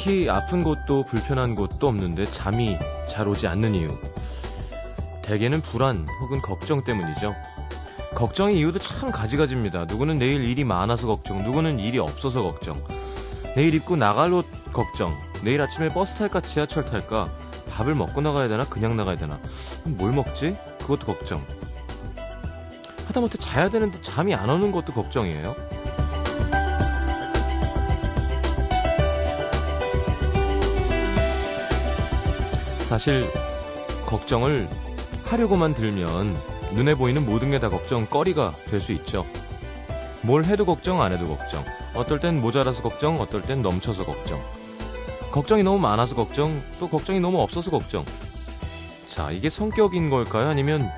딱히 아픈 곳도 불편한 곳도 없는데 잠이 잘 오지 않는 이유. 대개는 불안 혹은 걱정 때문이죠. 걱정의 이유도 참 가지가지입니다. 누구는 내일 일이 많아서 걱정, 누구는 일이 없어서 걱정. 내일 입고 나갈 옷 걱정. 내일 아침에 버스 탈까 지하철 탈까? 밥을 먹고 나가야 되나 그냥 나가야 되나? 뭘 먹지? 그것도 걱정. 하다못해 자야 되는데 잠이 안 오는 것도 걱정이에요. 사실 걱정을 하려고만 들면 눈에 보이는 모든 게 다 걱정거리가 될 수 있죠. 뭘 해도 걱정, 안 해도 걱정. 어떨 땐 모자라서 걱정, 어떨 땐 넘쳐서 걱정. 걱정이 너무 많아서 걱정, 또 걱정이 너무 없어서 걱정. 자, 이게 성격인 걸까요? 아니면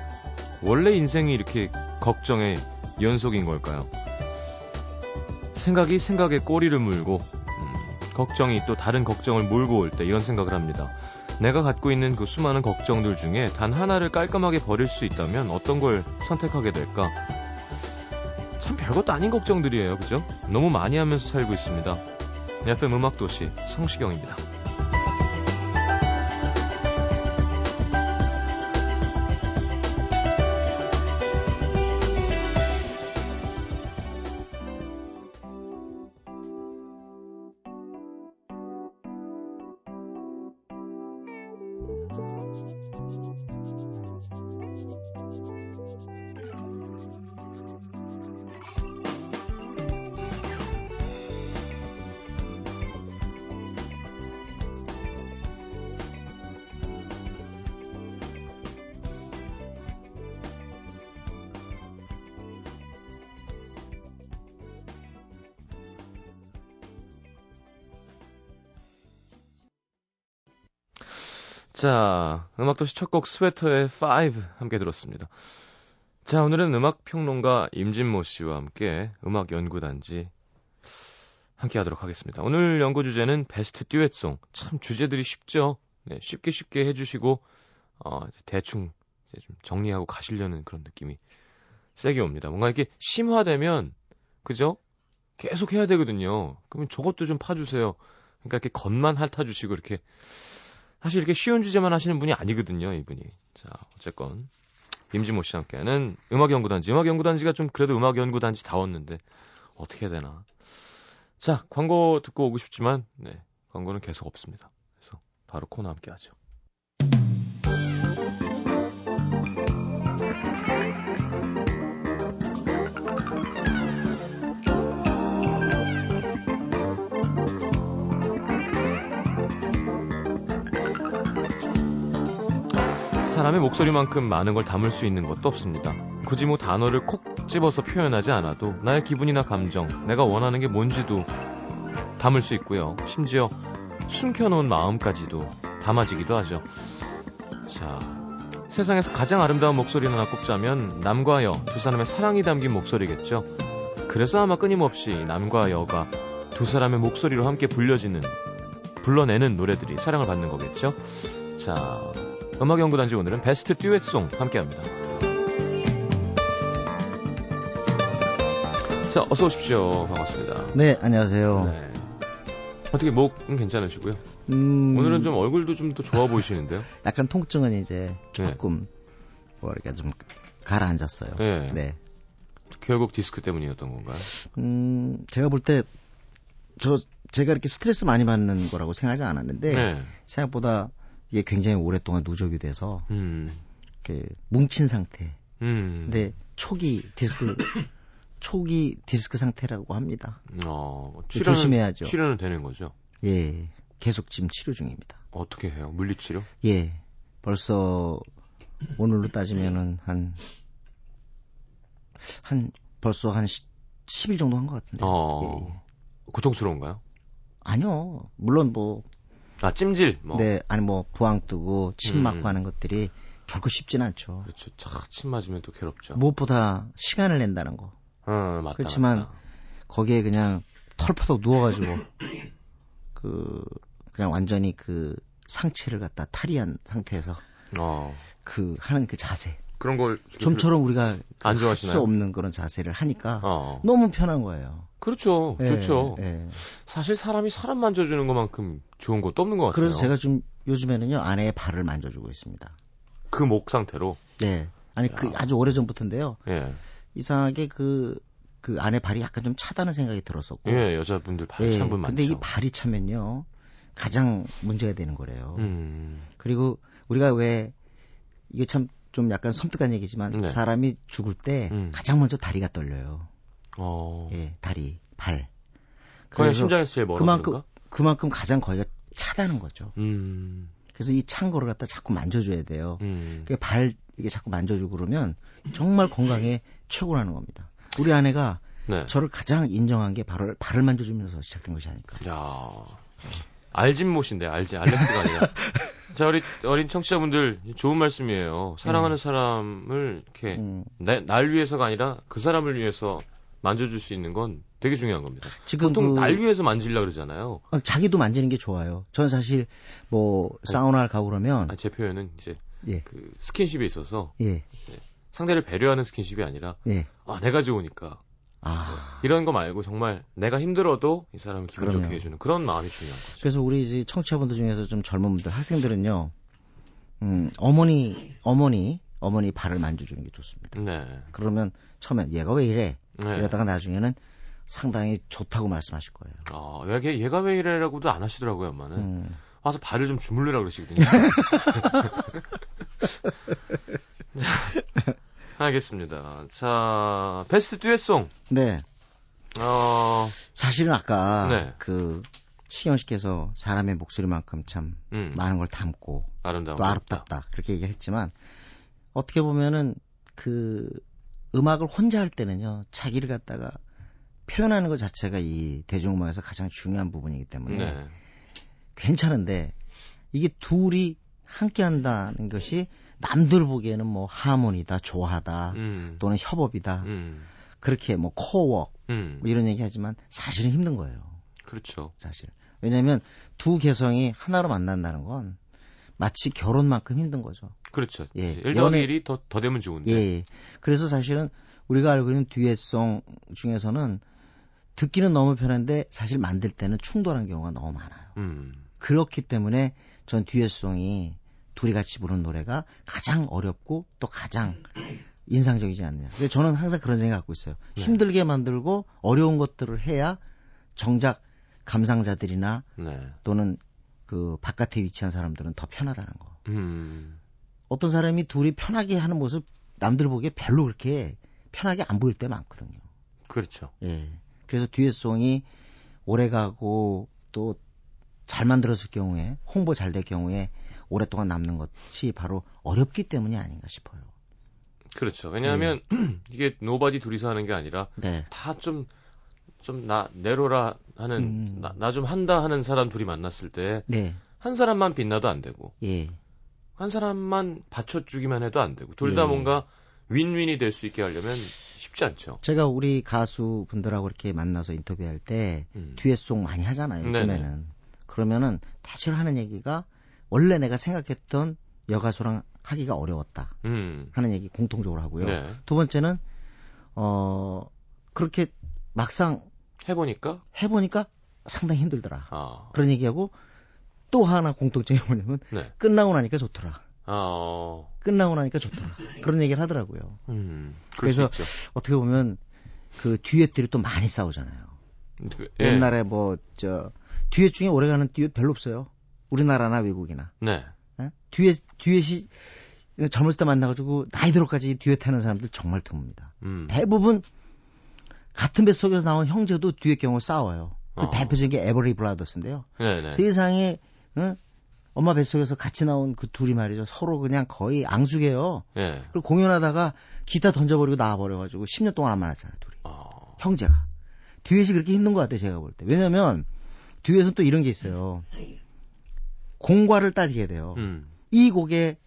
원래 인생이 이렇게 걱정의 연속인 걸까요? 생각이 생각에 꼬리를 물고, 음, 걱정이 또 다른 걱정을 몰고 올 때 이런 생각을 합니다. 내가 갖고 있는 그 수많은 걱정들 중에 단 하나를 깔끔하게 버릴 수 있다면 어떤 걸 선택하게 될까? 참 별것도 아닌 걱정들이에요. 그죠? 너무 많이 하면서 살고 있습니다. FM 음악도시 성시경입니다. 자, 음악도시 첫 곡 스웨터의 5 함께 들었습니다. 자, 오늘은 음악평론가 임진모 씨와 함께 음악연구단지 함께 하도록 하겠습니다. 오늘 연구 주제는 베스트 듀엣송. 참 주제들이 쉽죠? 네, 쉽게 쉽게 해주시고, 어, 대충 좀 정리하고 가시려는 그런 느낌이 세게 옵니다. 뭔가 이렇게 심화되면, 그죠? 계속 해야 되거든요. 그러면 저것도 좀 파주세요. 그러니까 이렇게 겉만 핥아주시고 이렇게 사실 이렇게 쉬운 주제만 하시는 분이 아니거든요, 이분이. 자, 어쨌건 임진모 씨와 함께하는 음악 연구단지. 음악 연구단지가 좀 그래도 음악 연구단지 다웠는데 어떻게 해야 되나. 자, 광고 듣고 오고 싶지만 네, 광고는 계속 없습니다. 그래서 바로 코너 함께 하죠. 사람의 목소리만큼 많은 걸 담을 수 있는 것도 없습니다. 굳이 뭐 단어를 콕 집어서 표현하지 않아도 나의 기분이나 감정, 내가 원하는 게 뭔지도 담을 수 있고요. 심지어 숨겨놓은 마음까지도 담아지기도 하죠. 자, 세상에서 가장 아름다운 목소리 하나 꼽자면 남과 여 두 사람의 사랑이 담긴 목소리겠죠. 그래서 아마 끊임없이 남과 여가 두 사람의 목소리로 함께 불려지는 불러내는 노래들이 사랑을 받는 거겠죠. 자, 음악연구단지 오늘은 베스트 듀엣송 함께합니다. 자, 어서 오십시오. 반갑습니다. 네, 안녕하세요. 네. 어떻게 목은 괜찮으시고요? 음... 오늘은 좀 얼굴도 좀 더 좋아 보이시는데요? 약간 통증은 이제 조금 네. 뭐랄까 좀 가라앉았어요. 네. 네. 결국 디스크 때문이었던 건가요? 음, 제가 볼 때 저 제가 이렇게 스트레스 많이 받는 거라고 생각하지 않았는데 네. 생각보다 이게 굉장히 오랫동안 누적이 돼서 음. 이렇게 뭉친 상태. 음. 근데 초기 디스크 초기 디스크 상태라고 합니다. 어, 치료는, 조심해야죠. 치료는 되는 거죠? 예. 계속 지금 치료 중입니다. 어떻게 해요? 물리치료? 예. 벌써 오늘로 따지면은 한, 한, 벌써 한 10일 정도 한 것 같은데. 어, 예, 예. 고통스러운가요? 아니요. 물론 뭐, 아, 찜질. 뭐. 네, 아니 뭐 부항 뜨고 침 맞고 음. 하는 것들이 결코 쉽진 않죠. 그렇죠. 참 맞으면 또 괴롭죠. 무엇보다 시간을 낸다는 거. 어, 맞다. 그렇지만 맞다. 거기에 그냥 털파덕 누워가지고 그 그냥 완전히 그 상체를 갖다 탈의한 상태에서 어. 그 하는 그 자세. 그런 걸 좀처럼 우리가 안 좋아하시나요? 수 없는 그런 자세를 하니까 어. 너무 편한 거예요. 그렇죠. 네, 좋죠. 네. 사실 사람이 사람 만져주는 것만큼 좋은 것도 없는 것 같아요. 그래서 제가 좀 요즘에는요 아내의 발을 만져주고 있습니다. 그 목 상태로? 네. 아니 야. 그 아주 오래 전부터인데요. 예. 이상하게 그그 그 안에 발이 약간 좀 차다는 생각이 들었었고. 예, 여자분들 발 예, 찬분 많죠. 근데 이 발이 차면요 가장 문제가 되는 거래요. 음. 그리고 우리가 왜 이게 참 좀 약간 섬뜩한 얘기지만 네. 사람이 죽을 때 음. 가장 먼저 다리가 떨려요. 어. 예, 다리, 발. 그래서 심장에서 제일 그만큼 그만큼 가장 거기가 차다는 거죠. 음. 그래서 이 찬 거를 갖다 자꾸 만져줘야 돼요. 음. 발 이게 자꾸 만져주고 그러면 정말 건강에 최고라는 겁니다. 우리 아내가 네. 저를 가장 인정한 게 바로 발을 만져주면서 시작된 것이 아닐까. 야. 알진못인데 알지 알렉스가 아니라. 자 우리 어린 청취자분들 좋은 말씀이에요. 사랑하는 음. 사람을 이렇게 음. 내, 날 위해서가 아니라 그 사람을 위해서 만져줄 수 있는 건 되게 중요한 겁니다. 지금 보통 그, 날 위해서 만지려 그러잖아요. 아, 자기도 만지는 게 좋아요. 저는 사실 뭐 사우나를 가고 그러면 아, 제 표현은 이제 예. 그 스킨십에 있어서 예. 상대를 배려하는 스킨십이 아니라 예. 아 내가 좋으니까 아. 이런 거 말고 정말 내가 힘들어도 이 사람을 기분 그럼요. 좋게 해주는 그런 마음이 중요한 거죠. 그래서 우리 이제 청취자분들 중에서 좀 젊은 분들 학생들은요, 음, 어머니 어머니 어머니 발을 만져주는 게 좋습니다. 네. 그러면 처음엔 얘가 왜 이래? 네. 이러다가 나중에는 상당히 좋다고 말씀하실 거예요. 아, 얘, 얘가 왜 이래라고도 안 하시더라고요, 엄마는. 음. 와서 발을 좀 주물르라 그러시거든요. 알겠습니다. 자, 베스트 듀엣송. 네. 어, 사실은 아까 네. 그 시경 씨께서 사람의 목소리만큼 참 음. 많은 걸 담고 아름다운 또 아름답다. 그렇게 얘기했지만 어떻게 보면은 그 음악을 혼자 할 때는요 자기를 갖다가 표현하는 것 자체가 이 대중음악에서 가장 중요한 부분이기 때문에 네. 괜찮은데 이게 둘이 함께 한다는 것이 남들 보기에는 뭐 하모니다, 조하다, 음. 또는 협업이다. 음. 그렇게 뭐 코어 음. 뭐 이런 얘기 하지만 사실은 힘든 거예요. 그렇죠. 사실. 왜냐하면 두 개성이 하나로 만난다는 건 마치 결혼만큼 힘든 거죠. 그렇죠. 예. 1 더하기 1이 더, 더 되면 좋은데. 예. 그래서 사실은 우리가 알고 있는 듀엣송 중에서는 듣기는 너무 편한데 사실 만들 때는 충돌한 경우가 너무 많아요. 음. 그렇기 때문에 전 듀엣송이 둘이 같이 부른 노래가 가장 어렵고 또 가장 인상적이지 않느냐. 그래서 저는 항상 그런 생각 갖고 있어요. 네. 힘들게 만들고 어려운 것들을 해야 정작 감상자들이나 네. 또는 그 바깥에 위치한 사람들은 더 편하다는 거. 음. 어떤 사람이 둘이 편하게 하는 모습 남들 보기에 별로 그렇게 편하게 안 보일 때 많거든요. 그렇죠. 예. 그래서 듀엣송이 오래 가고 또 잘 만들었을 경우에 홍보 잘 될 경우에 오랫동안 남는 것이 바로 어렵기 때문이 아닌가 싶어요. 그렇죠. 왜냐하면 음. 이게 nobody 둘이서 하는 게 아니라 네. 다좀 좀 나 내로라 하는 음. 나좀 한다 하는 사람 둘이 만났을 때한 네. 사람만 빛나도 안 되고 예. 한 사람만 받쳐주기만 해도 안 되고 둘다 예. 뭔가 윈윈이 될 수 있게 하려면 쉽지 않죠. 제가 우리 가수 분들하고 이렇게 만나서 인터뷰할 때 음. 듀엣송 많이 하잖아요. 요즘에는. 그러면은 대체로 하는 얘기가 원래 내가 생각했던 여가수랑 하기가 어려웠다 음. 하는 얘기 공통적으로 하고요. 네. 두 번째는 어 그렇게 막상 해보니까 해보니까 상당히 힘들더라. 아. 그런 얘기하고 또 하나 공통점이 뭐냐면 네. 끝나고 나니까 좋더라. 아. 끝나고 나니까 좋더라. 그런 얘기를 하더라고요. 음, 그래서 어떻게 보면 그 듀엣들이 또 많이 싸우잖아요. 그, 예. 옛날에 뭐 저 듀엣 중에 오래가는 듀엣 별로 없어요. 우리나라나 외국이나. 네. 어? 듀엣, 듀엣이 젊었을 때 만나가지고 나이 들어까지 듀엣 하는 사람들 정말 드뭅니다. 음. 대부분 같은 뱃속에서 나온 형제도 듀엣 경우 싸워요. 그 어. 대표적인 게 에버리 브라더스인데요. 네네. 세상에 어? 엄마 뱃속에서 같이 나온 그 둘이 말이죠. 서로 그냥 거의 앙숙해요. 네. 그리고 공연하다가 기타 던져버리고 나와버려가지고 10년 동안 안 만났잖아요, 둘이. 어. 형제가. 듀엣이 그렇게 힘든 것 같아요, 제가 볼 때. 왜냐면, 듀엣은 또 이런 게 있어요. 공과를 따지게 돼요. 음. 이 곡의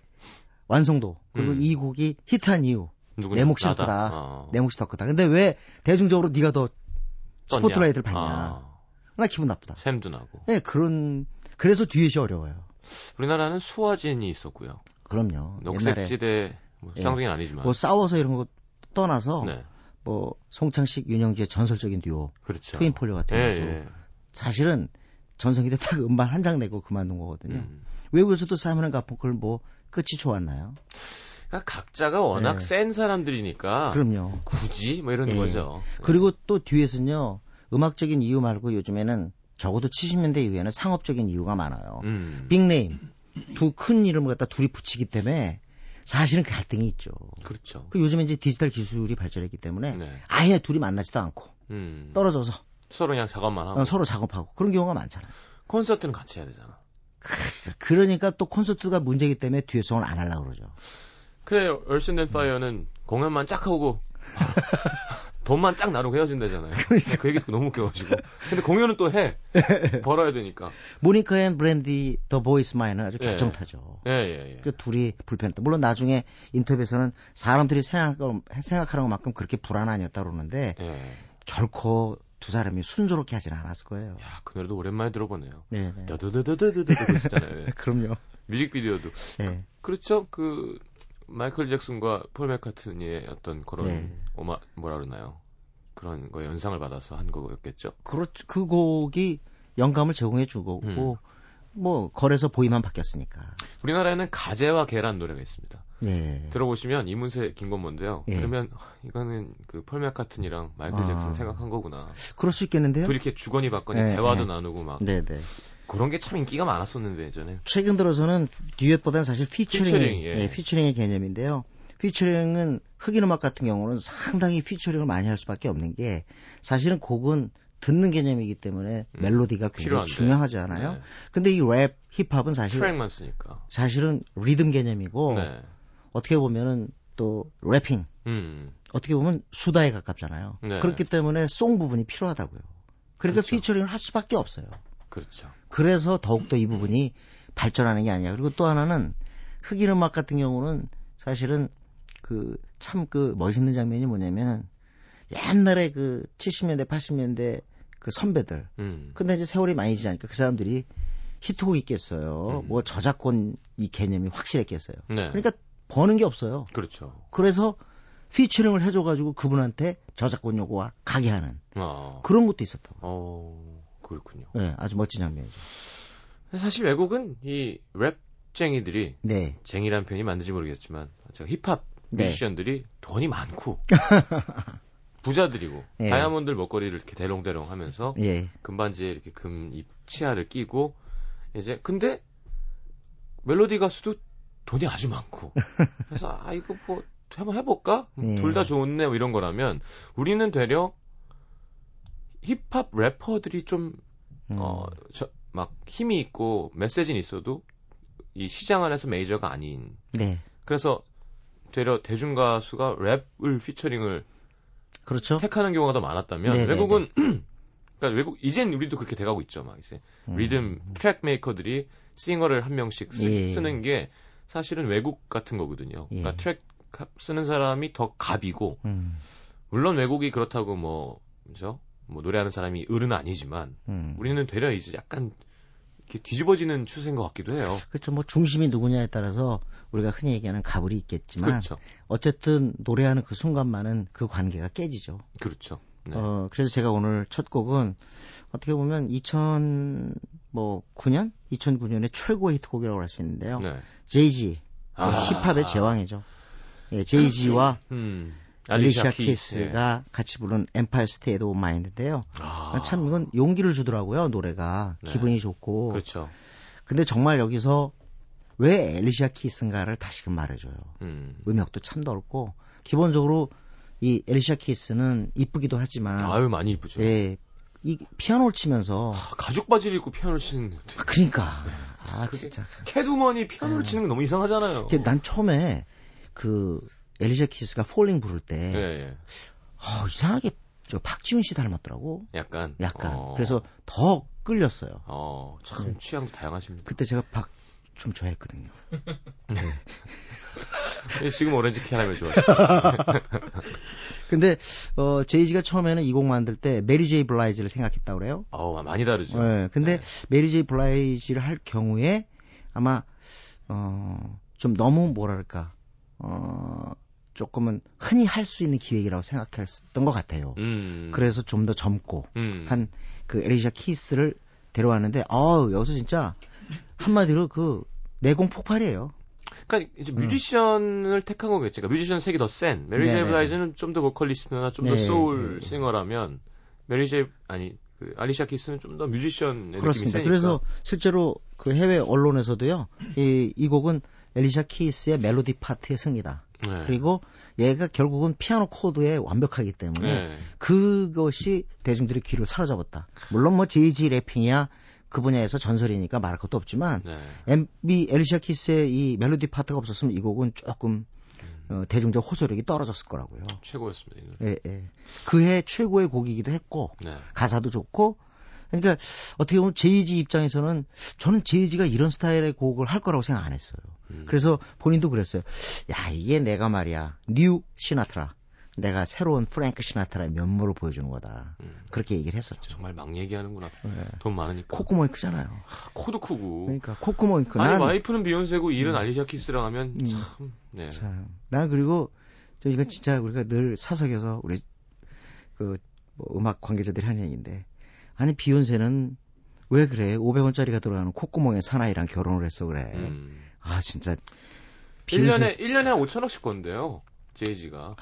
완성도 그리고 음. 이 곡이 히트한 이유 내 몫이 더 크다. 어. 내 몫이 더 크다. 근데 왜 대중적으로 네가 더 스포트라이트를 받냐? 아. 나 기분 나쁘다. 샘도 나고. 네 그런 그래서 듀엣이 어려워요. 우리나라는 수화진이 있었고요. 그럼요. 녹색지대 뭐 예. 쌍둥이는 아니지만. 뭐 싸워서 이런 거 떠나서 네. 뭐 송창식, 윤영주의 전설적인 듀오, 그렇죠. 트윈폴리오 같은 예, 것도 예. 사실은 전성기때 딱 음반 한 장 내고 그만둔 거거든요. 음. 외국에서도 사이먼 가펑클 뭐 끝이 좋았나요? 그러니까 각자가 워낙 네. 센 사람들이니까 그럼요. 굳이 뭐 이런 네. 거죠. 그리고 또 뒤에서는요. 음악적인 이유 말고 요즘에는 적어도 70년대 이후에는 상업적인 이유가 많아요. 음. 빅네임 두 큰 이름을 갖다 둘이 붙이기 때문에 사실은 갈등이 있죠. 그렇죠. 그 요즘에 이제 디지털 기술이 발전했기 때문에 네. 아예 둘이 만나지도 않고 음. 떨어져서 서로 그냥 작업만 하고 어, 서로 작업하고 그런 경우가 많잖아요. 콘서트는 같이 해야 되잖아. 그러니까 또 콘서트가 문제이기 때문에 뒤에서 안 하려고 그러죠. 그래, 얼슨앤 파이어는 공연만 쫙 하고 돈만 쫙 나누고 헤어진다잖아요. 그러니까. 그 얘기 도 너무 웃겨가지고. 근데 공연은 또 해. 벌어야 되니까. 모니카 and 브랜디 The Boy Is Mine은 아주 예. 결정타죠. 예, 예, 예. 그 둘이 불편했다. 물론 나중에 인터뷰에서는 사람들이 생각하는 것만큼 그렇게 불화 아니었다 그러는데 예. 결코 두 사람이 순조롭게 하지는 않았을 거예요. 야, 그 노래도 오랜만에 들어보네요. 네. 더더더더더더 했잖아요. 그럼요. 뮤직비디오도. 네. 그렇죠. 그 마이클 잭슨과 폴 맥카트니의 어떤 그런 네. 오마 뭐라 그러나요? 그런 거 연상을 받아서 한 거였겠죠. 그렇죠. 그 곡이 영감을 제공해 주고 음. 뭐 거래서 보이만 바뀌었으니까. 우리나라에는 가재와 계란 노래가 있습니다. 네. 들어보시면 이문세 김건모인데요. 네. 그러면 이거는 그 폴 맥카튼이랑 마이클 아. 잭슨 생각한 거구나. 그럴 수 있겠는데요. 둘이 이렇게 주거니 받거니 네, 대화도 네. 나누고 막. 네네. 네. 그런 게 참 인기가 많았었는데 예전에. 최근 들어서는 듀엣보다는 사실 피처링, 피처링 예. 예, 피처링의 개념인데요. 피처링은 흑인 음악 같은 경우는 상당히 피처링을 많이 할 수밖에 없는 게 사실은 곡은 듣는 개념이기 때문에 음, 멜로디가 굉장히 필요한데. 중요하지 않아요? 네. 근데 이 랩, 힙합은 사실 트랙만 쓰니까. 사실은 리듬 개념이고 네. 어떻게 보면은 또 rapping 음. 어떻게 보면 수다에 가깝잖아요. 네. 그렇기 때문에 song 부분이 필요하다고요. 그러니까 그렇죠. 피처링을 할 수밖에 없어요. 그렇죠. 그래서 더욱더 이 부분이 발전하는 게 아니야. 그리고 또 하나는 흑인 음악 같은 경우는 사실은 그 참그 그 멋있는 장면이 뭐냐면 옛날에 그 70년대 80년대 그 선배들. 음. 근데 이제 세월이 많이 지나니까 그 사람들이 히트곡 있겠어요. 음. 뭐 저작권 이 개념이 확실했겠어요. 네. 그러니까 버는 게 없어요. 그렇죠. 그래서 피처링을 해줘가지고 그분한테 저작권 요구와 가게 하는 어. 그런 것도 있었다고. 어, 그렇군요. 네, 아주 멋진 장면이죠. 사실 외국은 이 랩쟁이들이 네. 쟁이란 표현이 맞는지 모르겠지만 힙합 네. 뮤지션들이 돈이 많고 부자들이고 예. 다이아몬드 목걸이를 이렇게 대롱대롱 하면서 예. 금반지에 이렇게 금 치아를 끼고 이제 근데 멜로디 가수도 돈이 아주 많고 그래서 아 이거 뭐 한번 해볼까 예. 둘다 좋네 뭐 이런 거라면 우리는 되려 힙합 래퍼들이 좀 음. 어, 저, 막 힘이 있고 메시지는 있어도 이 시장 안에서 메이저가 아닌. 네. 그래서 되려 대중 가수가 랩을 피처링을 그렇죠. 택하는 경우가 더 많았다면 네네네. 네, 외국은 네. 그러니까 외국 이젠 우리도 그렇게 돼가고 있죠. 막 이제 음. 리듬 트랙 메이커들이 싱어를 한 명씩 쓰, 예. 쓰는 게 사실은 외국 같은 거거든요. 예. 그러니까 트랙 쓰는 사람이 더 갑이고 음. 물론 외국이 그렇다고 뭐 그죠? 뭐 노래하는 사람이 을은 아니지만 음. 우리는 되려 이제 약간 이렇게 뒤집어지는 추세인 것 같기도 해요. 그렇죠. 뭐 중심이 누구냐에 따라서 우리가 흔히 얘기하는 가불이 있겠지만 그렇죠. 어쨌든 노래하는 그 순간만은 그 관계가 깨지죠. 그렇죠. 네. 어, 그래서 제가 오늘 첫 곡은 어떻게 보면 2000뭐 9년, 2009년의 최고의 히트곡이라고 할 수 있는데요. 네. 제이지 아. 힙합의 제왕이죠. 예, 제이지와 음. 알리샤 키스가 예. 같이 부른 Empire State of Mind인데요. 아. 참 이건 용기를 주더라고요, 노래가. 네. 기분이 좋고. 그렇죠. 근데 정말 여기서 왜 엘리샤 키스인가를 다시금 말해줘요. 음. 음역도 참 넓고 기본적으로 이 엘리샤 키스는 이쁘기도 하지만 아유 많이 이쁘죠. 예. 이 피아노를 치면서 아, 가죽 바지를 입고 피아노를 치는 아, 그러니까 네. 아 진짜 캐두먼이 피아노를 네. 치는 게 너무 이상하잖아요. 난 처음에 그 엘리샤 키스가 Fallin' 부를 때 예, 예. 어, 이상하게 저 박지훈 씨 닮았더라고. 약간. 약간. 어. 그래서 더 끌렸어요. 어, 참 네. 취향도 다양하십니다. 그때 제가 박 좀 좋아했거든요. 네. 지금 오렌지 캐러멜 좋아해요. 근데 어 제이지가 처음에는 이 곡 만들 때 메리 제이 블라이즈를 생각했다고 그래요. 어, 많이 다르죠. 네. 근데 네. 메리 제이 블라이즈를 할 경우에 아마 어좀 너무 뭐랄까 어 조금은 흔히 할 수 있는 기획이라고 생각했던 것 같아요. 음. 그래서 좀 더 젊고 음. 한그 에리샤 키스를 데려왔는데 어 여기서 진짜 한마디로 그 내공 폭발이에요. 그러니까 이제 음. 뮤지션을 음. 택한 거겠지. 그러니까 뮤지션 색이 더 센. 메리 제이 블라이즈는 좀 더 보컬리스트나 좀 더 소울 singer라면 메리 제이 아니 그 알리샤 키스는 좀 더 뮤지션의 그렇습니다. 그래서 실제로 그 해외 언론에서도요. 이, 이 곡은 엘리샤 키스의 멜로디 파트의 승리다. 네. 그리고 얘가 결국은 피아노 코드에 완벽하기 때문에 네. 그것이 대중들의 귀를 사로잡았다. 물론 뭐 제이지 rapping이야 그 분야에서 전설이니까 말할 것도 없지만 네. MB 엘리샤 키스의 이 멜로디 파트가 없었으면 이 곡은 조금 음. 어, 대중적 호소력이 떨어졌을 거라고요. 최고였습니다. 예, 예. 그해 최고의 곡이기도 했고 네. 가사도 좋고 그러니까 어떻게 보면 제이지 입장에서는 저는 제이지가 이런 스타일의 곡을 할 거라고 생각 안 했어요. 음. 그래서 본인도 그랬어요. 야 이게 내가 말이야 new 시나트라. 내가 새로운 프랭크 시나트라의 면모를 보여주는 거다. 음. 그렇게 얘기를 했었죠. 정말 막 얘기하는구나. 네. 돈 많으니까. 콧구멍이 크잖아요. 코도 크고. 그러니까 콧구멍이 크. 아니 난... 와이프는 비욘세고 일은 음. 알리샤 키스랑 하면 음. 참. 네. 참. 난 그리고 저 이건 진짜 우리가 늘 사석에서 우리 그 뭐 음악 관계자들이 하는 얘기인데 아니 비욘세는 왜 그래? 500원짜리가 들어가는 콧구멍에 사나이랑 결혼을 했어 그래. 음. 아 진짜. 비욘세... 1년에 1년에 한 5천억씩 번대요. 제이지가.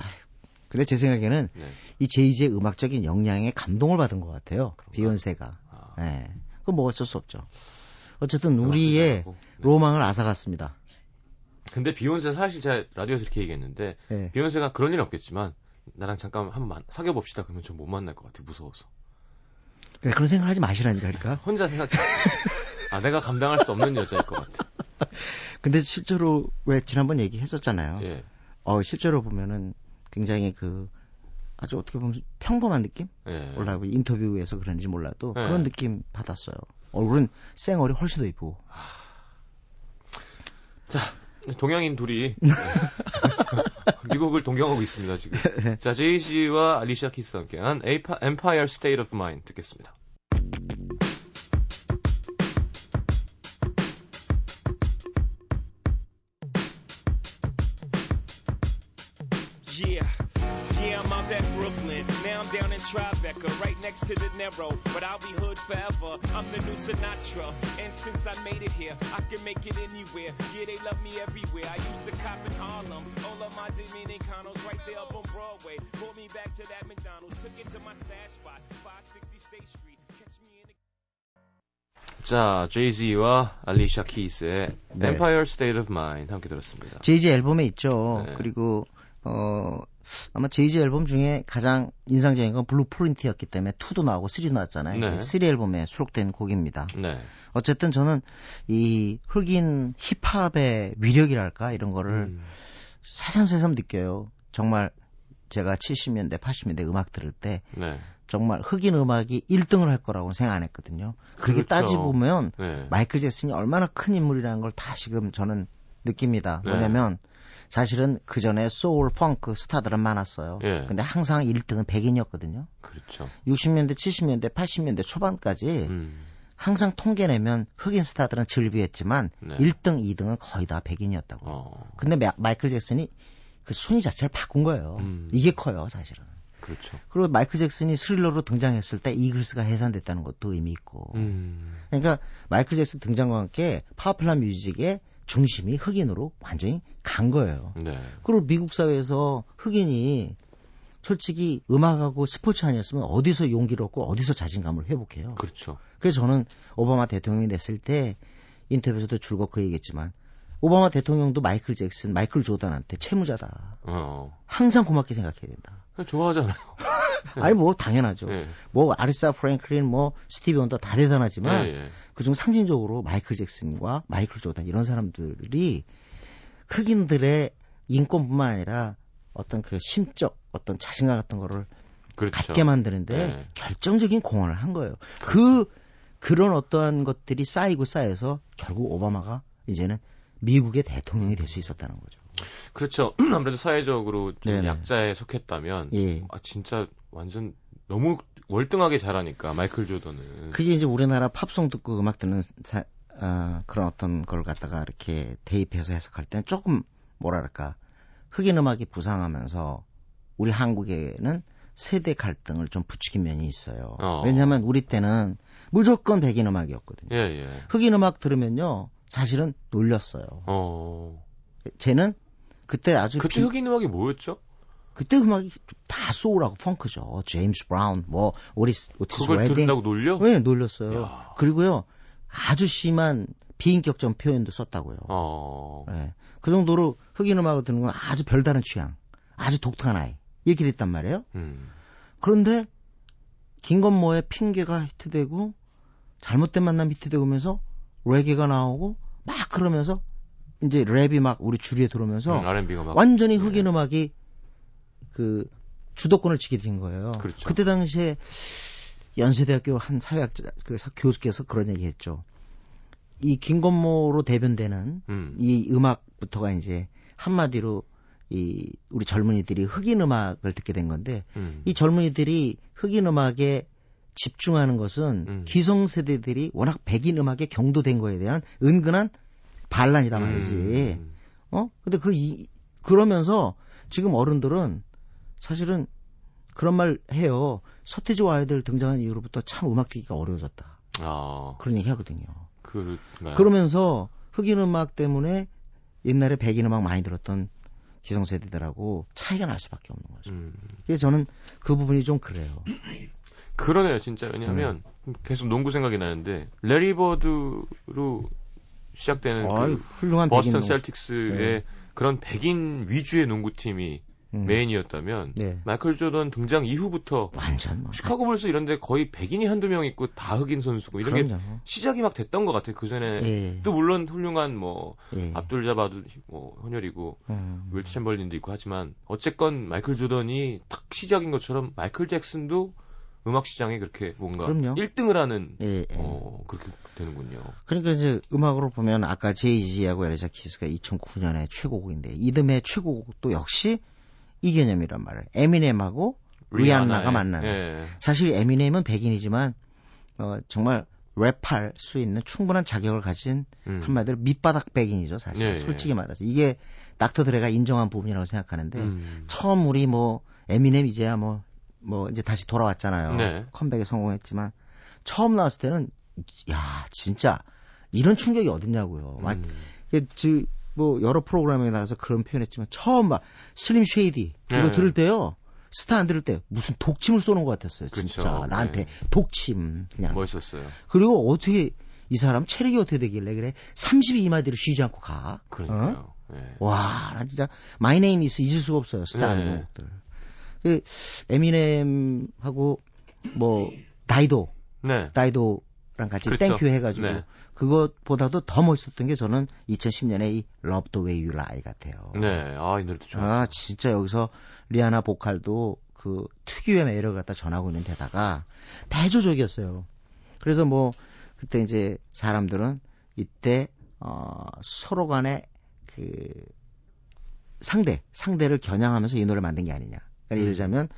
근데 제 생각에는 네. 이 제이지의 음악적인 역량에 감동을 받은 것 같아요. 그런가? 비욘세가. 아. 네. 그건 뭐 어쩔 수 없죠. 어쨌든 우리의 네. 로망을 앗아갔습니다. 근데 비욘세 사실 제가 라디오에서 이렇게 얘기했는데 네. 비욘세가 그런 일은 없겠지만 나랑 잠깐 한번 사귀어 봅시다 그러면 좀 못 만날 것 같아 무서워서. 그래, 그런 생각 하지 마시라니까. 그러니까. 혼자 생각해. 아 내가 감당할 수 없는 여자일 것 같아. 근데 실제로 왜 지난번 얘기했었잖아요. 예. 어 실제로 보면은 굉장히 그 아주 어떻게 보면 평범한 느낌? 예. 올라고 인터뷰에서 그런지 몰라도 예. 그런 느낌 받았어요. 얼굴은 쌩얼이 훨씬 더 이쁘고. 자, 동양인 둘이 미국을 동경하고 있습니다 지금. 네. 자, 제이지와 알리샤 키스 함께한 Empire State of Mind 듣겠습니다. Tribeca, right next to the Narrow. But I'll be hood forever. I'm the new Sinatra. And since I made it here, I can make it anywhere. Yeah, they love me everywhere. I used to cop in Harlem. All of my Dominicanos right there up on Broadway. Pulled me back to that McDonald's. Took it to my stash spot, 560 State Street. Catch me in the... 자, 제이지와 알리샤 키스의 네. Empire State of Mind 함께 들었습니다. 제이지 앨범에 있죠. 네. 그리고 어 아마 제이지 앨범 중에 가장 인상적인 건 Blueprint였기 때문에 2도 나오고 3도 나왔잖아요. 네. 3 앨범에 수록된 곡입니다. 네. 어쨌든 저는 이 흑인 힙합의 위력이랄까 이런 거를 음. 새삼새삼 느껴요. 정말 제가 70년대, 80년대 음악 들을 때 네. 정말 흑인 음악이 1등을 할 거라고 생각 안 했거든요. 그렇게 그렇죠. 따지보면 네. 마이클 잭슨이 얼마나 큰 인물이라는 걸 다시금 저는 느낍니다. 네. 뭐냐면 사실은 그 전에 소울, 펑크 스타들은 많았어요. 예. 근데 항상 1등은 백인이었거든요. 그렇죠. 60년대, 70년대, 80년대 초반까지 음. 항상 통계 내면 흑인 스타들은 즐비했지만 네. 1등, 2등은 거의 다 백인이었다고. 어. 근데 마이클 잭슨이 그 순위 자체를 바꾼 거예요. 음. 이게 커요, 사실은. 그렇죠. 그리고 마이클 잭슨이 스릴러로 등장했을 때 이글스가 해산됐다는 것도 의미 있고. 음. 그러니까 마이클 잭슨 등장과 함께 popular music의 중심이 흑인으로 완전히 간 거예요. 네. 그리고 미국 사회에서 흑인이 솔직히 음악하고 스포츠 아니었으면 어디서 용기를 얻고 어디서 자신감을 회복해요. 그렇죠. 그래서 저는 오바마 대통령이 됐을 때 인터뷰에서도 줄곧 그 얘기했지만 오바마 대통령도 마이클 잭슨, 마이클 조던한테 채무자다. 어. 항상 고맙게 생각해야 된다. 좋아하잖아요. 아니 뭐 당연하죠. 네. 뭐 아리사 프랭클린, 뭐 스티비 원더 다 대단하지만 네, 네. 그중 상징적으로 마이클 잭슨과 마이클 조던 이런 사람들이 흑인들의 인권뿐만 아니라 어떤 그 심적 어떤 자신감 같은 거를 그렇죠. 갖게 만드는데 네. 결정적인 공헌을 한 거예요. 그 그런 어떠한 것들이 쌓이고 쌓여서 결국 오바마가 이제는 미국의 대통령이 될 수 있었다는 거죠. 그렇죠. 아무래도 사회적으로 좀 약자에 속했다면 예. 아 진짜 완전 너무 월등하게 잘하니까 마이클 조던은 그게 이제 우리나라 팝송 듣고 음악 듣는 사, 어, 그런 어떤 걸 갖다가 이렇게 대입해서 해석할 때는 조금 뭐랄까 흑인 음악이 부상하면서 우리 한국에는 세대 갈등을 좀 부추긴 면이 있어요. 어. 왜냐하면 우리 때는 무조건 백인 음악이었거든요. 예, 예. 흑인 음악 들으면요, 사실은 놀렸어요. 어. 쟤는 그때 아주 그때 비... 흑인 음악이 뭐였죠? 그때 음악이 다 소울하고 펑크죠. 제임스 브라운, 뭐 오리스 오티스 그걸 레딩. 듣는다고 놀려? 네, 놀렸어요. 야. 그리고요 아주 심한 비인격적 표현도 썼다고요. 어. 네. 그 정도로 흑인 음악을 듣는 건 아주 별다른 취향, 아주 독특한 아이 이렇게 됐단 말이에요. 음. 그런데 김건모의 핑계가 히트되고 잘못된 만남 히트되면서 레게가 나오고 막 그러면서 이제 랩이 막 우리 주류에 들어오면서 음, 완전히 흑인 네. 음악이 그 주도권을 지게 된 거예요. 그렇죠. 그때 당시에 연세대학교 한 사회학자 그 교수께서 그런 얘기했죠. 이 김건모로 대변되는 음. 이 음악부터가 이제 한마디로 이 우리 젊은이들이 흑인 음악을 듣게 된 건데 음. 이 젊은이들이 흑인 음악에 집중하는 것은 음. 기성 세대들이 워낙 백인 음악에 경도된 거에 대한 은근한 반란이다 말이지. 음. 어? 근데 그 이, 그러면서 지금 어른들은 사실은 그런 말 해요. 서태지와 아이들 등장한 이후로부터 참 음악 듣기가 어려워졌다. 아. 그런 얘기 하거든요. 그런가요? 그러면서 흑인 음악 때문에 옛날에 백인 음악 많이 들었던 기성세대들하고 차이가 날 수밖에 없는 거죠. 음. 그래서 저는 그 부분이 좀 그래요. 그러네요, 진짜. 왜냐하면 음. 계속 농구 생각이 나는데 레리 버드로 시작되는 아유, 그 훌륭한 보스턴 셀틱스의 네. 그런 백인 위주의 농구팀이 음. 메인이었다면 네. 마이클 조던 등장 이후부터 완전 뭐. 시카고 불스 이런데 거의 백인이 한두 명 있고 다 흑인 선수고 이런 그럼요. 게 시작이 막 됐던 것 같아요. 그 전에 예. 또 물론 훌륭한 뭐 예. 압둘 자바도 뭐 혼혈이고 음. 윌트 챔벌린도 있고 하지만 어쨌건 마이클 조던이 딱 시작인 것처럼 마이클 잭슨도 음악 시장에 그렇게 뭔가 그럼요. 1등을 하는 예, 예. 어, 그렇게 되는군요. 그러니까 이제 음악으로 보면 아까 제이지하고 엘리자 키스가 2009년에 최고곡인데 이듬해 최고곡도 역시 이 개념이란 말이에요. 에미넴하고 리안나가 만나는. 예. 사실 에미넴은 백인이지만 어, 정말 랩할 수 있는 충분한 자격을 가진 음. 한마디로 밑바닥 백인이죠, 사실. 예, 솔직히 예. 말해서. 이게 닥터 드레가 인정한 부분이라고 생각하는데 음. 처음 우리 뭐 에미넴 이제야 뭐뭐 뭐 이제 다시 돌아왔잖아요. 네. 컴백에 성공했지만 처음 나왔을 때는 야 진짜 이런 충격이 어딨냐고요. 음. 뭐 여러 프로그램에 나가서 그런 표현했지만 처음 막 Slim Shady 이거 네. 들을 때요. Stan 들을 때 무슨 독침을 쏘는 것 같았어요. 진짜 그쵸, 나한테 네. 독침 그냥 멋있었어요. 그리고 어떻게 이 사람 체력이 어떻게 되길래 그래 32마디로 쉬지 않고 가. 그러니까요. 어? 네. 와, 나 진짜 My Name Is 잊을 수가 없어요. Stan 네. 곡들. 그 에미넴하고 뭐 다이도, 네. 다이도 랑 같이 그렇죠. Thank You 해가지고 네. 그것보다도 더 멋있었던 게 저는 2010년에 이 Love the Way You Lie 같아요. 네, 아, 이 노래도 좋아요. 아, 진짜 여기서 리아나 보컬도 그 특유의 매력을 갖다 전하고 있는 데다가 대조적이었어요. 그래서 뭐, 그때 이제 사람들은 이때, 어, 서로 간에 그 상대, 상대를 겨냥하면서 이 노래를 만든 게 아니냐. 그러니까 예를 들자면,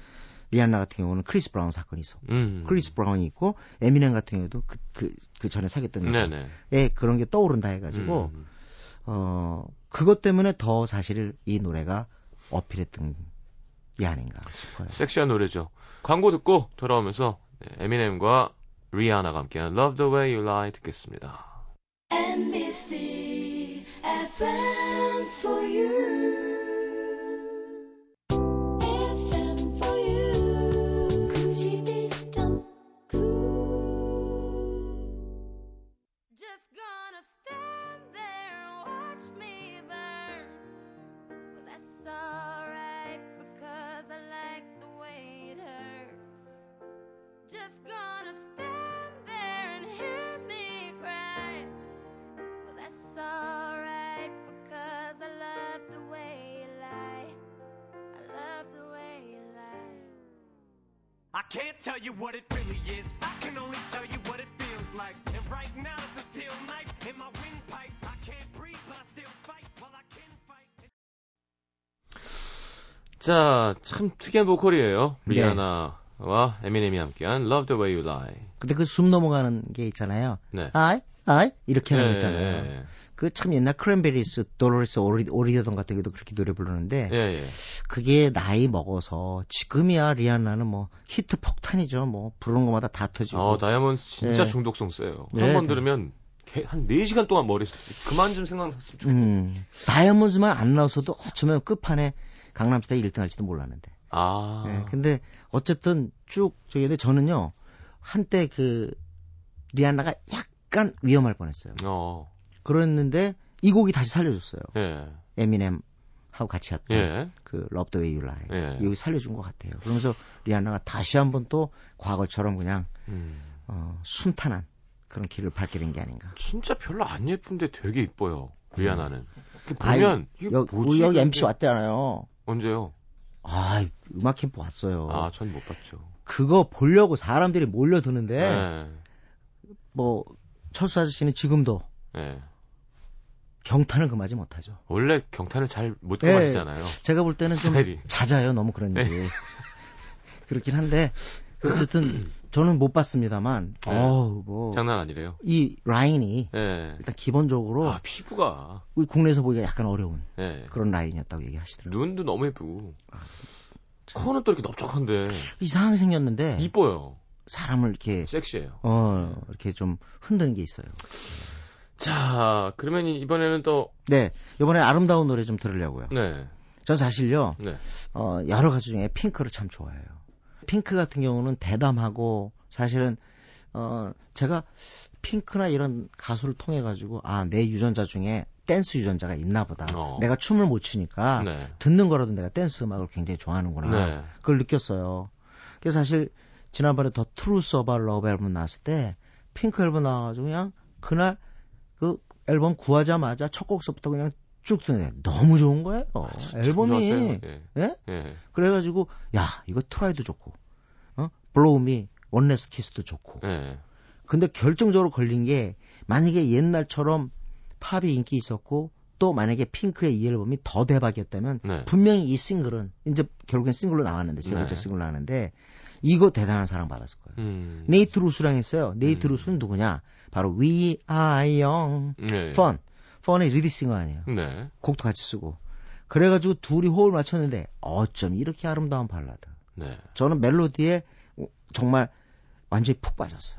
리안나 같은 경우는 크리스 브라운 사건이 있어. 음. 크리스 브라운이 있고 에미넴 같은 경우도 그, 그, 그 전에 사귀었던 여자에 예, 그런 게 떠오른다 해가지고 음. 어 그것 때문에 더 사실 이 노래가 어필했던 게 아닌가 싶어요. 섹시한 노래죠. 광고 듣고 돌아오면서 네, 에미넴과 리아나가 함께한 Love the Way You Lie 듣겠습니다. MBC FM for you. Can't tell you what it really is. I can only tell you what it feels like. And right now it's a steel knife in my windpipe. I can't breathe, but I still fight while I can fight. 자, 참 특이한 보컬이에요. 네. 리아나와 에미넴이 함께한 Love the Way You Lie. 근데 그 숨 넘어가는 게 있잖아요. 네. I 아 이렇게 하는 거 있잖아요. 예, 예. 그참 옛날 크랜베리스 도로리스 오리, 오리더던 같은 경우도 그렇게 노래 부르는데 예, 예. 그게 나이 먹어서 지금이야 리안나는 뭐 히트 폭탄이죠. 뭐 부르는 것마다 다 터지고. 어, 다이아몬드 진짜 예. 중독성 세요. 한번 네. 들으면 한 4시간 동안 머리 그만 좀 생각났으면 좋겠어. 음, 다이아몬드만 안 나왔어도 어쩌면 끝판에 강남스타일 1등 할지도 몰랐는데. 아. 네, 근데 어쨌든 쭉 저기 근데 저는요 한때 그 리안나가 약 간 위험할 뻔했어요. 어. 그랬는데 이 곡이 다시 살려줬어요. 예. 에미넴 하고 같이 했던 예. 그 Love the Way You Lie 예. 여기 살려준 것 같아요. 그러면서 리안나가 다시 한번 또 과거처럼 그냥 음. 어, 순탄한 그런 길을 밟게 된 게 아닌가. 진짜 별로 안 예쁜데 되게 이뻐요. 리아나는. 보면 아이, 여, 뭐지? 여기 MC 왔대잖아요. 언제요? 아, 음악 캠프 왔어요. 아, 전 못 봤죠. 그거 보려고 사람들이 몰려드는데 네. 뭐 철수 아저씨는 지금도 네. 경탄을 금하지 못하죠. 원래 경탄을 잘 못 금하시잖아요. 네, 제가 볼 때는 좀 스타일이. 잦아요. 너무 그런 네. 일이. 그렇긴 한데 어쨌든 저는 못 봤습니다만, 네. 어우, 뭐. 장난 아니래요. 이 라인이, 네. 일단 기본적으로. 아, 피부가. 우리 국내에서 보기가 약간 어려운 네. 그런 라인이었다고 얘기하시더라고요. 눈도 너무 예쁘고. 아, 코는 또 이렇게 넓적한데. 이상하게 생겼는데. 이뻐요. 사람을 이렇게. 섹시해요. 어, 이렇게 좀 흔드는 게 있어요. 자, 그러면 이번에는 또. 네. 이번에 아름다운 노래 좀 들으려고요. 네. 전 사실요. 네. 어, 여러 가수 중에 핑크를 참 좋아해요. 핑크 같은 경우는 대담하고 사실은 어 제가 핑크나 이런 가수를 통해 가지고 아 내 유전자 중에 댄스 유전자가 있나 보다. 어. 내가 춤을 못 추니까 네. 듣는 거라도 내가 댄스 음악을 굉장히 좋아하는구나. 네. 그걸 느꼈어요. 그래서 사실 지난번에 The Truth About Love 앨범 나왔을 때 핑크 앨범 나와가지고 그냥 그날 그 앨범 구하자마자 첫 곡서부터 그냥 쭉 듣는데 너무 좋은 거예요. 아, 앨범이. 예. 예? 예? 그래가지고 야 이거 Try도 좋고, 어 Blow Me One Last Kiss도 좋고. 예. 근데 결정적으로 걸린 게 만약에 옛날처럼 팝이 인기 있었고 또 만약에 핑크의 이 앨범이 더 대박이었다면 네. 분명히 이 싱글은 이제 결국엔 싱글로 나왔는데 세 번째 네. 싱글로 나왔는데 이거 대단한 사랑 받았을 거예요. 음. 네이트 루스랑 했어요. 네이트 음. 루스는 누구냐? 바로 We Are Young, 네. Fun. Fun의 lead singer 아니에요. 네. 곡도 같이 쓰고. 그래가지고 둘이 호흡을 맞췄는데 어쩜 이렇게 아름다운 발라드. 네. 저는 멜로디에 정말 완전히 푹 빠졌어요.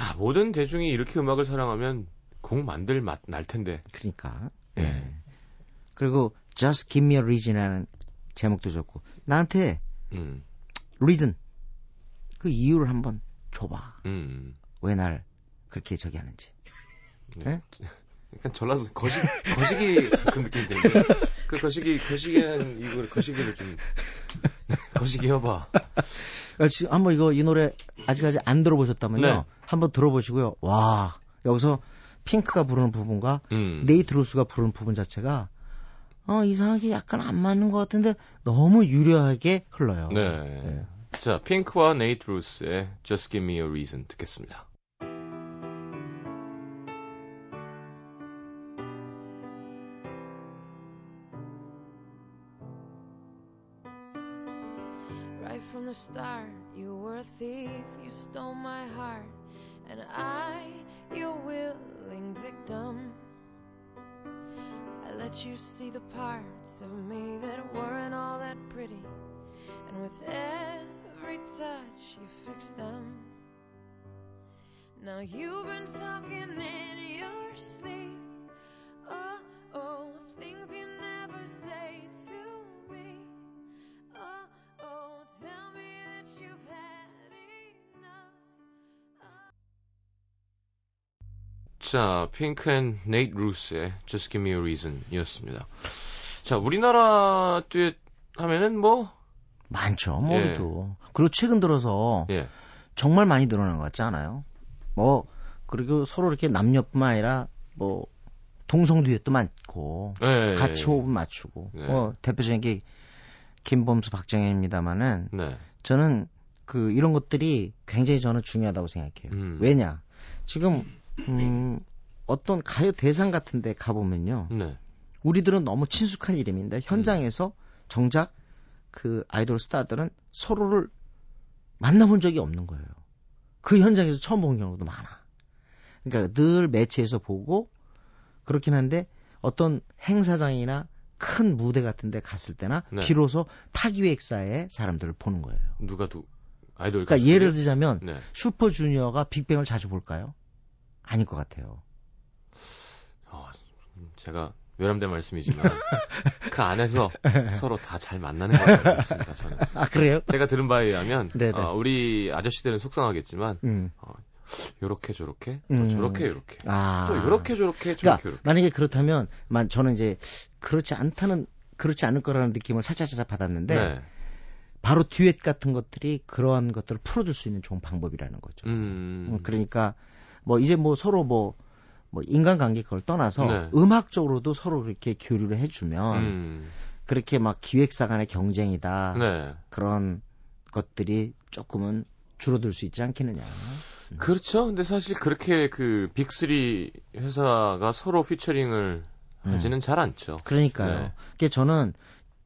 야, 모든 대중이 이렇게 음악을 사랑하면 곡 만들 맛 날 텐데. 그러니까. 네. 네. 그리고 Just Give Me a Reason이라는 제목도 좋고 나한테 음. reason 그 이유를 한번 줘봐. 음. 왜 날 그렇게 저기 하는지. 네? 네? 약간 전라도 거시 거시기 그 느낌이 드는데 그 거시기 거시기는 이거 거시기를 좀 거시기 해봐. 아, 지금 한번 이거 이 노래 아직까지 안 들어보셨다면요. 네. 한번 들어보시고요. 와 여기서 핑크가 부르는 부분과 음. 네이트 로스가 부르는 부분 자체가 어 이상하게 약간 안 맞는 것 같은데 너무 유려하게 흘러요. 네. 네. 자 핑크와 네이트 로스의 Just Give Me a Reason 듣겠습니다. the start. You were a thief, you stole my heart, and I, your willing victim. I let you see the parts of me that weren't all that pretty, and with every touch, you fixed them. Now you've been talking in your sleep. Oh, oh, things you never say to me. Oh, oh, tell me. 자, 핑크 and 네이트 루스의 Just Give Me a Reason 이었습니다. 자, 우리나라 듀엣 하면은 뭐 많죠. 뭐기도. 예. 그리고 최근 들어서 예. 정말 많이 늘어난 것 같지 않아요? 뭐 그리고 서로 이렇게 남녀뿐만 아니라 뭐 동성 듀엣도 많고 예, 예 같이 예. 호흡 맞추고 네. 뭐 대표적인 게 김범수 박정현입니다마는 네. 저는 그 이런 것들이 굉장히 저는 중요하다고 생각해요. 음. 왜냐? 지금 음, 어떤 가요 대상 같은 데 가 보면요. 네. 우리들은 너무 친숙한 이름인데 현장에서 정작 그 아이돌 스타들은 서로를 만나본 적이 없는 거예요. 그 현장에서 처음 본 경우도 많아. 그러니까 늘 매체에서 보고 그렇긴 한데 어떤 행사장이나 큰 무대 같은 데 갔을 때나 네. 비로소 타기획사의 사람들을 보는 거예요. 누가 누 아이돌 그러니까 가수들이? 예를 들자면 네. 슈퍼주니어가 빅뱅을 자주 볼까요? 아닐 것 같아요. 어, 제가 외람된 말씀이지만 그 안에서 서로 다 잘 만나는 것 같습니다. 저는. 아 그래요? 제가 들은 바에 의하면 어, 우리 아저씨들은 속상하겠지만 음. 어, 요렇게 저렇게 음. 저렇게 요렇게 아. 또 요렇게 저렇게 저렇게 그러니까 요렇게 만약에 그렇다면 만 저는 이제 그렇지 않다는 그렇지 않을 거라는 느낌을 살짝 살짝 받았는데 네. 바로 듀엣 같은 것들이 그러한 것들을 풀어줄 수 있는 좋은 방법이라는 거죠. 음. 음 그러니까 뭐 이제 뭐 서로 뭐, 뭐 인간관계 그걸 떠나서 네. 음악적으로도 서로 그렇게 교류를 해주면 음. 그렇게 막 기획사 간의 경쟁이다 네. 그런 것들이 조금은 줄어들 수 있지 않겠느냐. 음. 그렇죠. 근데 사실 그렇게 그 빅3 회사가 서로 피처링을 음. 하지는 잘 않죠. 그러니까요. 네. 그게 저는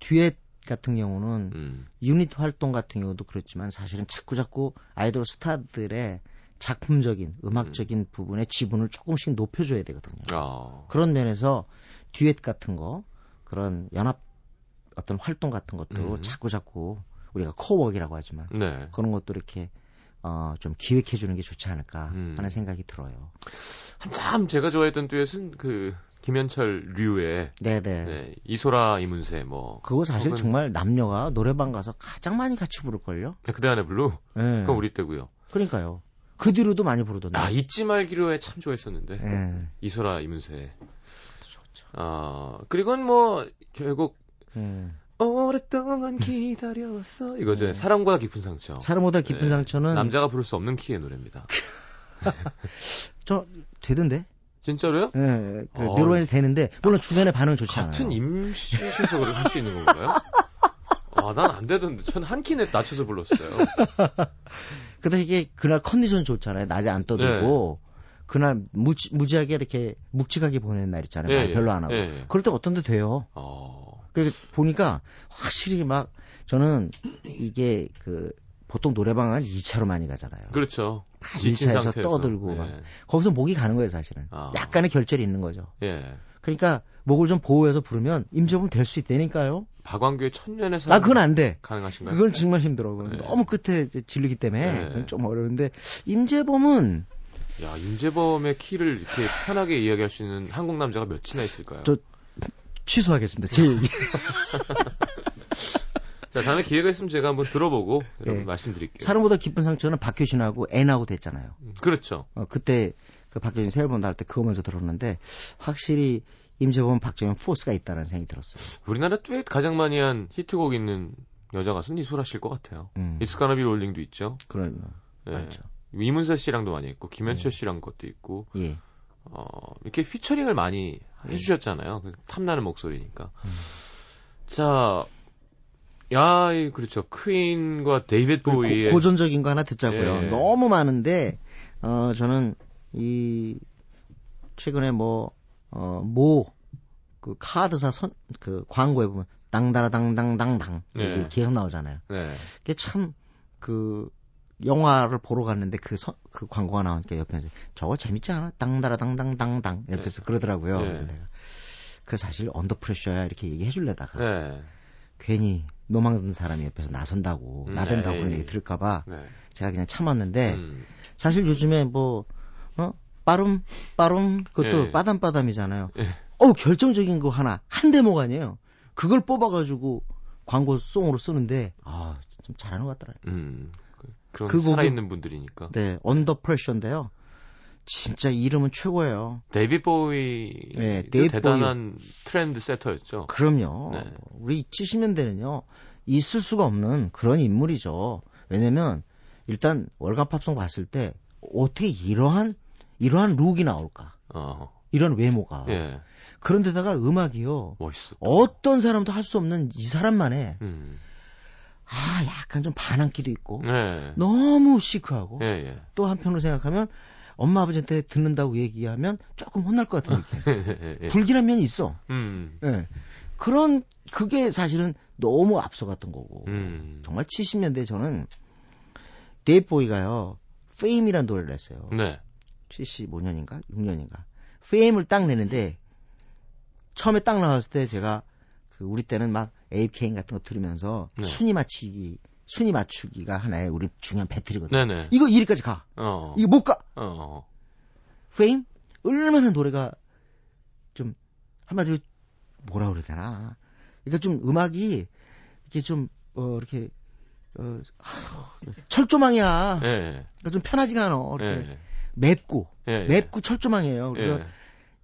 듀엣 같은 경우는 음. 유닛 활동 같은 경우도 그렇지만 사실은 자꾸 자꾸 아이돌 스타들의 작품적인 음악적인 음. 부분의 지분을 조금씩 높여줘야 되거든요. 아. 그런 면에서 듀엣 같은 거 그런 연합 어떤 활동 같은 것도 음. 자꾸 자꾸 우리가 코워크이라고 하지만 네. 그런 것도 이렇게 어, 좀 기획해 주는 게 좋지 않을까 음. 하는 생각이 들어요. 한참 제가 좋아했던 듀엣은 그 김현철 류의 네네. 네, 이소라 이문세 뭐 그거 사실 혹은... 정말 남녀가 노래방 가서 가장 많이 같이 부를 걸요? 네, 그대 안에 블루? 네. 그건 우리 때고요. 그러니까요. 그 뒤로도 많이 부르던데. 아 잊지 말기로에 참 좋아했었는데 네. 이소라 이문세. 좋죠. 아 그리고는 뭐 결국 음. 오랫동안 기다려왔어 이거죠. 네. 사랑보다 깊은 상처. 사랑보다 깊은 네. 상처는 남자가 부를 수 없는 키의 노래입니다. 저 되던데? 진짜로요? 네, 그 어, 뉴런이 되는데 물론 주변의 반응 좋지 않아요. 같은 임시 신석을 할 수 있는 건가요? 아, 난 안 되던데. 전 한 키에 낮춰서 불렀어요. 근데 이게 그날 컨디션 좋잖아요. 낮에 안 떠들고. 네. 그날 무지, 무지하게 이렇게 묵직하게 보내는 날 있잖아요. 예, 별로 안 하고. 예. 그럴 때 어떤 데 돼요. 어. 그러니까 보니까 확실히 막 저는 이게 그 보통 노래방은 2차로 많이 가잖아요. 그렇죠. 1차에서 떠들고 예. 막 거기서 목이 가는 거예요, 사실은. 아. 약간의 결절이 있는 거죠. 예. 그러니까 목을 좀 보호해서 부르면 임접은 될수 있다니까요. 박광규의 천년에서 아 그건 안 돼. 가능하신가요? 그건 정말 힘들어. 예. 너무 끝에 질르기 때문에 예. 좀 어려운데 임재범은 야 임재범의 키를 이렇게 편하게 이야기할 수 있는 한국 남자가 몇이나 있을까요? 저 취소하겠습니다. 제 얘기. 자, 다음에 기회가 있으면 제가 한번 들어보고 여러분 네. 말씀드릴게요. 사랑보다 깊은 상처는 박효신하고 애나고 됐잖아요. 음, 그렇죠. 어, 그때 그 박효신 새 앨범 나올 때 그거 면서 들었는데 확실히 임재범 박정현 포스가 있다는 생각이 들었어요. 우리나라 듀엣 가장 많이 한 히트곡 있는 여자 가수는 이소라 씨일 것 같아요. 음. It's Gonna Be Rolling도 있죠. 그럼요. 네. 맞죠. 이문세 씨랑도 많이 있고 김현철 네. 씨랑 것도 있고 예. 어, 이렇게 피처링을 많이 예. 해주셨잖아요. 그 탐나는 목소리니까. 음. 자, 야, 그렇죠. 퀸과 데이빗 보위의 고, 전적인 거 하나 듣자고요. 예. 너무 많은데 어 저는 이 최근에 뭐 어 모 그 카드사 선 그 광고에 보면 당다라당당당당 네. 기억 나오잖아요. 네. 그게 참 그 영화를 보러 갔는데 그, 서, 그 광고가 나오니까 옆에서 저거 재밌지 않아? 당다라당당당당 옆에서 네. 그러더라고요. 네. 그래서 내가 그 사실 언더 프레셔야 이렇게 얘기해 줄래다가 네. 괜히 노망든 사람이 옆에서 나선다고 음, 나댄다고 그런 네. 얘기 들을까봐 네. 제가 그냥 참았는데 음. 사실 요즘에 뭐 어? 빠름 빠름 그것도 예. 빠담빠담이잖아요. 예. 어 결정적인 거 하나 한 대목 아니에요. 그걸 뽑아가지고 광고 송으로 쓰는데 아 좀 잘하는 것 같더라고요. 음, 그, 그런 그 살아있는 분들이니까. 네, Under Pressure인데요. 진짜 이름은 최고예요. 데이빗 보위 네, 데이빗 대단한 보위. trend setter였죠. 그럼요. 네. 우리 70년대는요 있을 수가 없는 그런 인물이죠. 왜냐면 일단 월간 팝송 봤을 때 어떻게 이러한 이러한 look이 나올까? 어. 이런 외모가. 예. 그런데다가 음악이요. 멋있어. 어떤 사람도 할 수 없는 이 사람만의 음. 아 약간 좀 반항기도 있고 예. 너무 시크하고 예, 예. 또 한편으로 생각하면 엄마 아버지한테 듣는다고 얘기하면 조금 혼날 것 같은 느낌. 예. 불길한 면이 있어. 음. 예. 그런 그게 사실은 너무 앞서갔던 거고. 음. 정말 70년대 저는 데이빗 보위가요. Fame이라는 노래를 했어요. 네. 75년인가 6년인가 페임을 딱 내는데 처음에 딱 나왔을 때 제가 그 우리 때는 막 AK인 같은 거 들으면서 네. 순위 맞추기 순위 맞추기가 하나의 우리 중요한 배틀이거든요. 네네. 이거 1위까지 가. 어. 이거 못 가. 어. 페임 얼마나 노래가 좀 한마디로 뭐라 그래야 되나. 그러니까 좀 음악이 이렇게 좀 어, 이렇게 어, 철조망이야. 예. 그러니까 좀 편하지가 않아. 이렇게 예. 맵고 예, 맵고 철조망이에요. 그래서 예.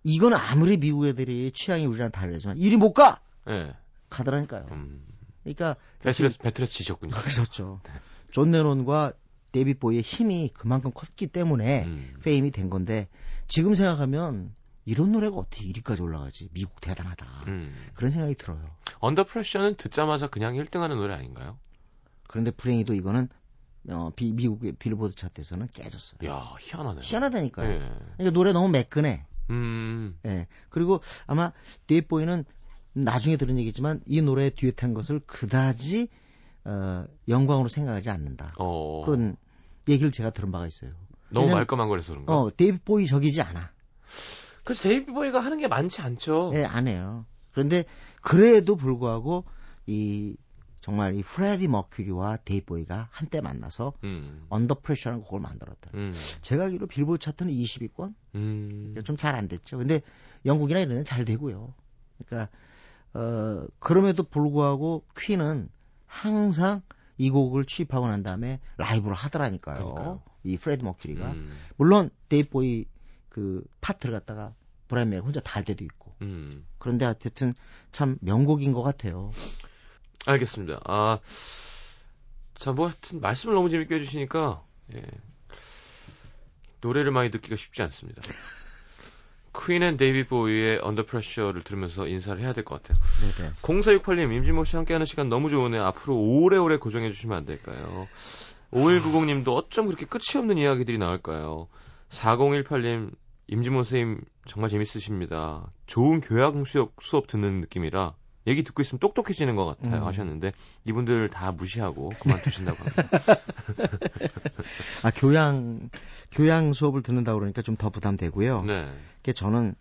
이건 아무리 미국 애들이 취향이 우리랑 다르지만 1위 못 가. 예. 가더라니까요. 음. 그러니까 배틀에서 배틀에서 지셨군요. 그렇죠. 네. 존 레논과 데이빗 보위의 힘이 그만큼 컸기 때문에 음. Fame이 된 건데 지금 생각하면 이런 노래가 어떻게 1위까지 올라가지? 미국 대단하다. 음. 그런 생각이 들어요. Under Pressure는 듣자마자 그냥 1등하는 노래 아닌가요? 그런데 불행히도 이거는 어, 비, 미국의 빌보드 차트에서는 깨졌어요. 야, 희한하네요. 희한하다니까요. 예. 그러니까 노래 너무 매끈해. 음. 예. 그리고 아마 데이빗 보위는 나중에 들은 얘기지만 이 노래 듀엣한 것을 그다지 어, 영광으로 생각하지 않는다. 어. 그런 얘기를 제가 들은 바가 있어요. 너무 말끔한 거라서 그런가? 어, 데이빗 보위적이지 않아. 그래서 데이빗 보위가 하는 게 많지 않죠. 네, 안 해요. 그런데 그래도 불구하고 이 정말 이 프레디 머큐리와 데이빗 보위가 한때 만나서 음. Under Pressure라는 곡을 만들었다. 음. 제가 알기로 빌보드 차트는 20위권? 음. 좀 잘 안 됐죠. 근데 영국이나 이런 데는 잘 되고요. 그러니까 어, 그럼에도 불구하고 퀸은 항상 이 곡을 취입하고 난 다음에 라이브를 하더라니까요. 그러니까요. 이 프레디 머큐리가. 음. 물론 데이빗 보위 그 파트를 갖다가 브라이언 메이 혼자 다 할 때도 있고. 음. 그런데 하여튼 참 명곡인 것 같아요. 알겠습니다. 아, 자, 뭐 하여튼 말씀을 너무 재밌게 해주시니까, 예. 노래를 많이 듣기가 쉽지 않습니다. 퀸 and 데이빗 보위의 Under Pressure를 들으면서 인사를 해야 될 것 같아요. 네네. 0468님, 임진모 씨 함께하는 시간 너무 좋으네요. 앞으로 오래오래 고정해 주시면 안 될까요? 5190님도 어쩜 그렇게 끝이 없는 이야기들이 나올까요? 4018님, 임진모 선생님 정말 재밌으십니다. 좋은 교양 수업, 수업 듣는 느낌이라 얘기 듣고 있으면 똑똑해지는 것 같아요 음. 하셨는데 이분들 다 무시하고 그만두신다고 합니다. 아 교양 교양 수업을 듣는다 그러니까 좀 더 부담되고요. 네. 그 저는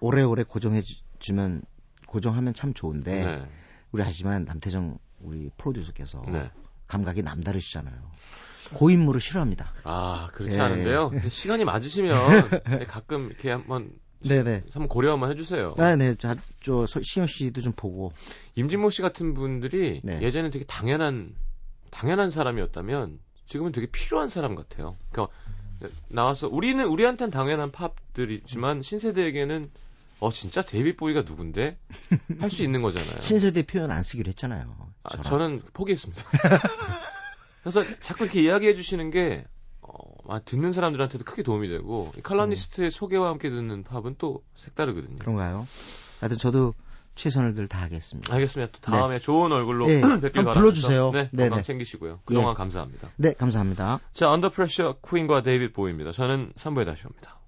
오래오래 고정해 주면 고정하면 참 좋은데 네. 우리 하지만 남태정 우리 프로듀서께서 네. 감각이 남다르시잖아요. 고인물을 싫어합니다. 아 그렇지 예. 않은데요. 시간이 맞으시면 가끔 이렇게 한번 네네. 한번 고려 한번 해주세요. 아, 네. 저, 저 시영 씨도 좀 보고. 임진모 씨 같은 분들이 네. 예전에 되게 당연한 당연한 사람이었다면 지금은 되게 필요한 사람 같아요. 그러니까 나와서 우리는 우리한테는 당연한 팝들이지만 신세대에게는 어 진짜 데이빗 보위가 누군데 할 수 있는 거잖아요. 신세대 표현 안 쓰기로 했잖아요. 아, 저는 포기했습니다. 그래서 자꾸 이렇게 이야기해 주시는 게 어, 듣는 사람들한테도 크게 도움이 되고 칼럼니스트의 음. 소개와 함께 듣는 팝은 또 색다르거든요. 그런가요? 하여튼 저도 최선을 들 다하겠습니다. 알겠습니다. 또 다음에 네. 좋은 얼굴로 네. 뵙길 바랍니다. 불러주세요. 네, 건강 네네. 챙기시고요. 그동안 네. 감사합니다. 네, 감사합니다. 자, Under Pressure 퀸과 데이빗 보위입니다. 저는 3부에 다시 옵니다.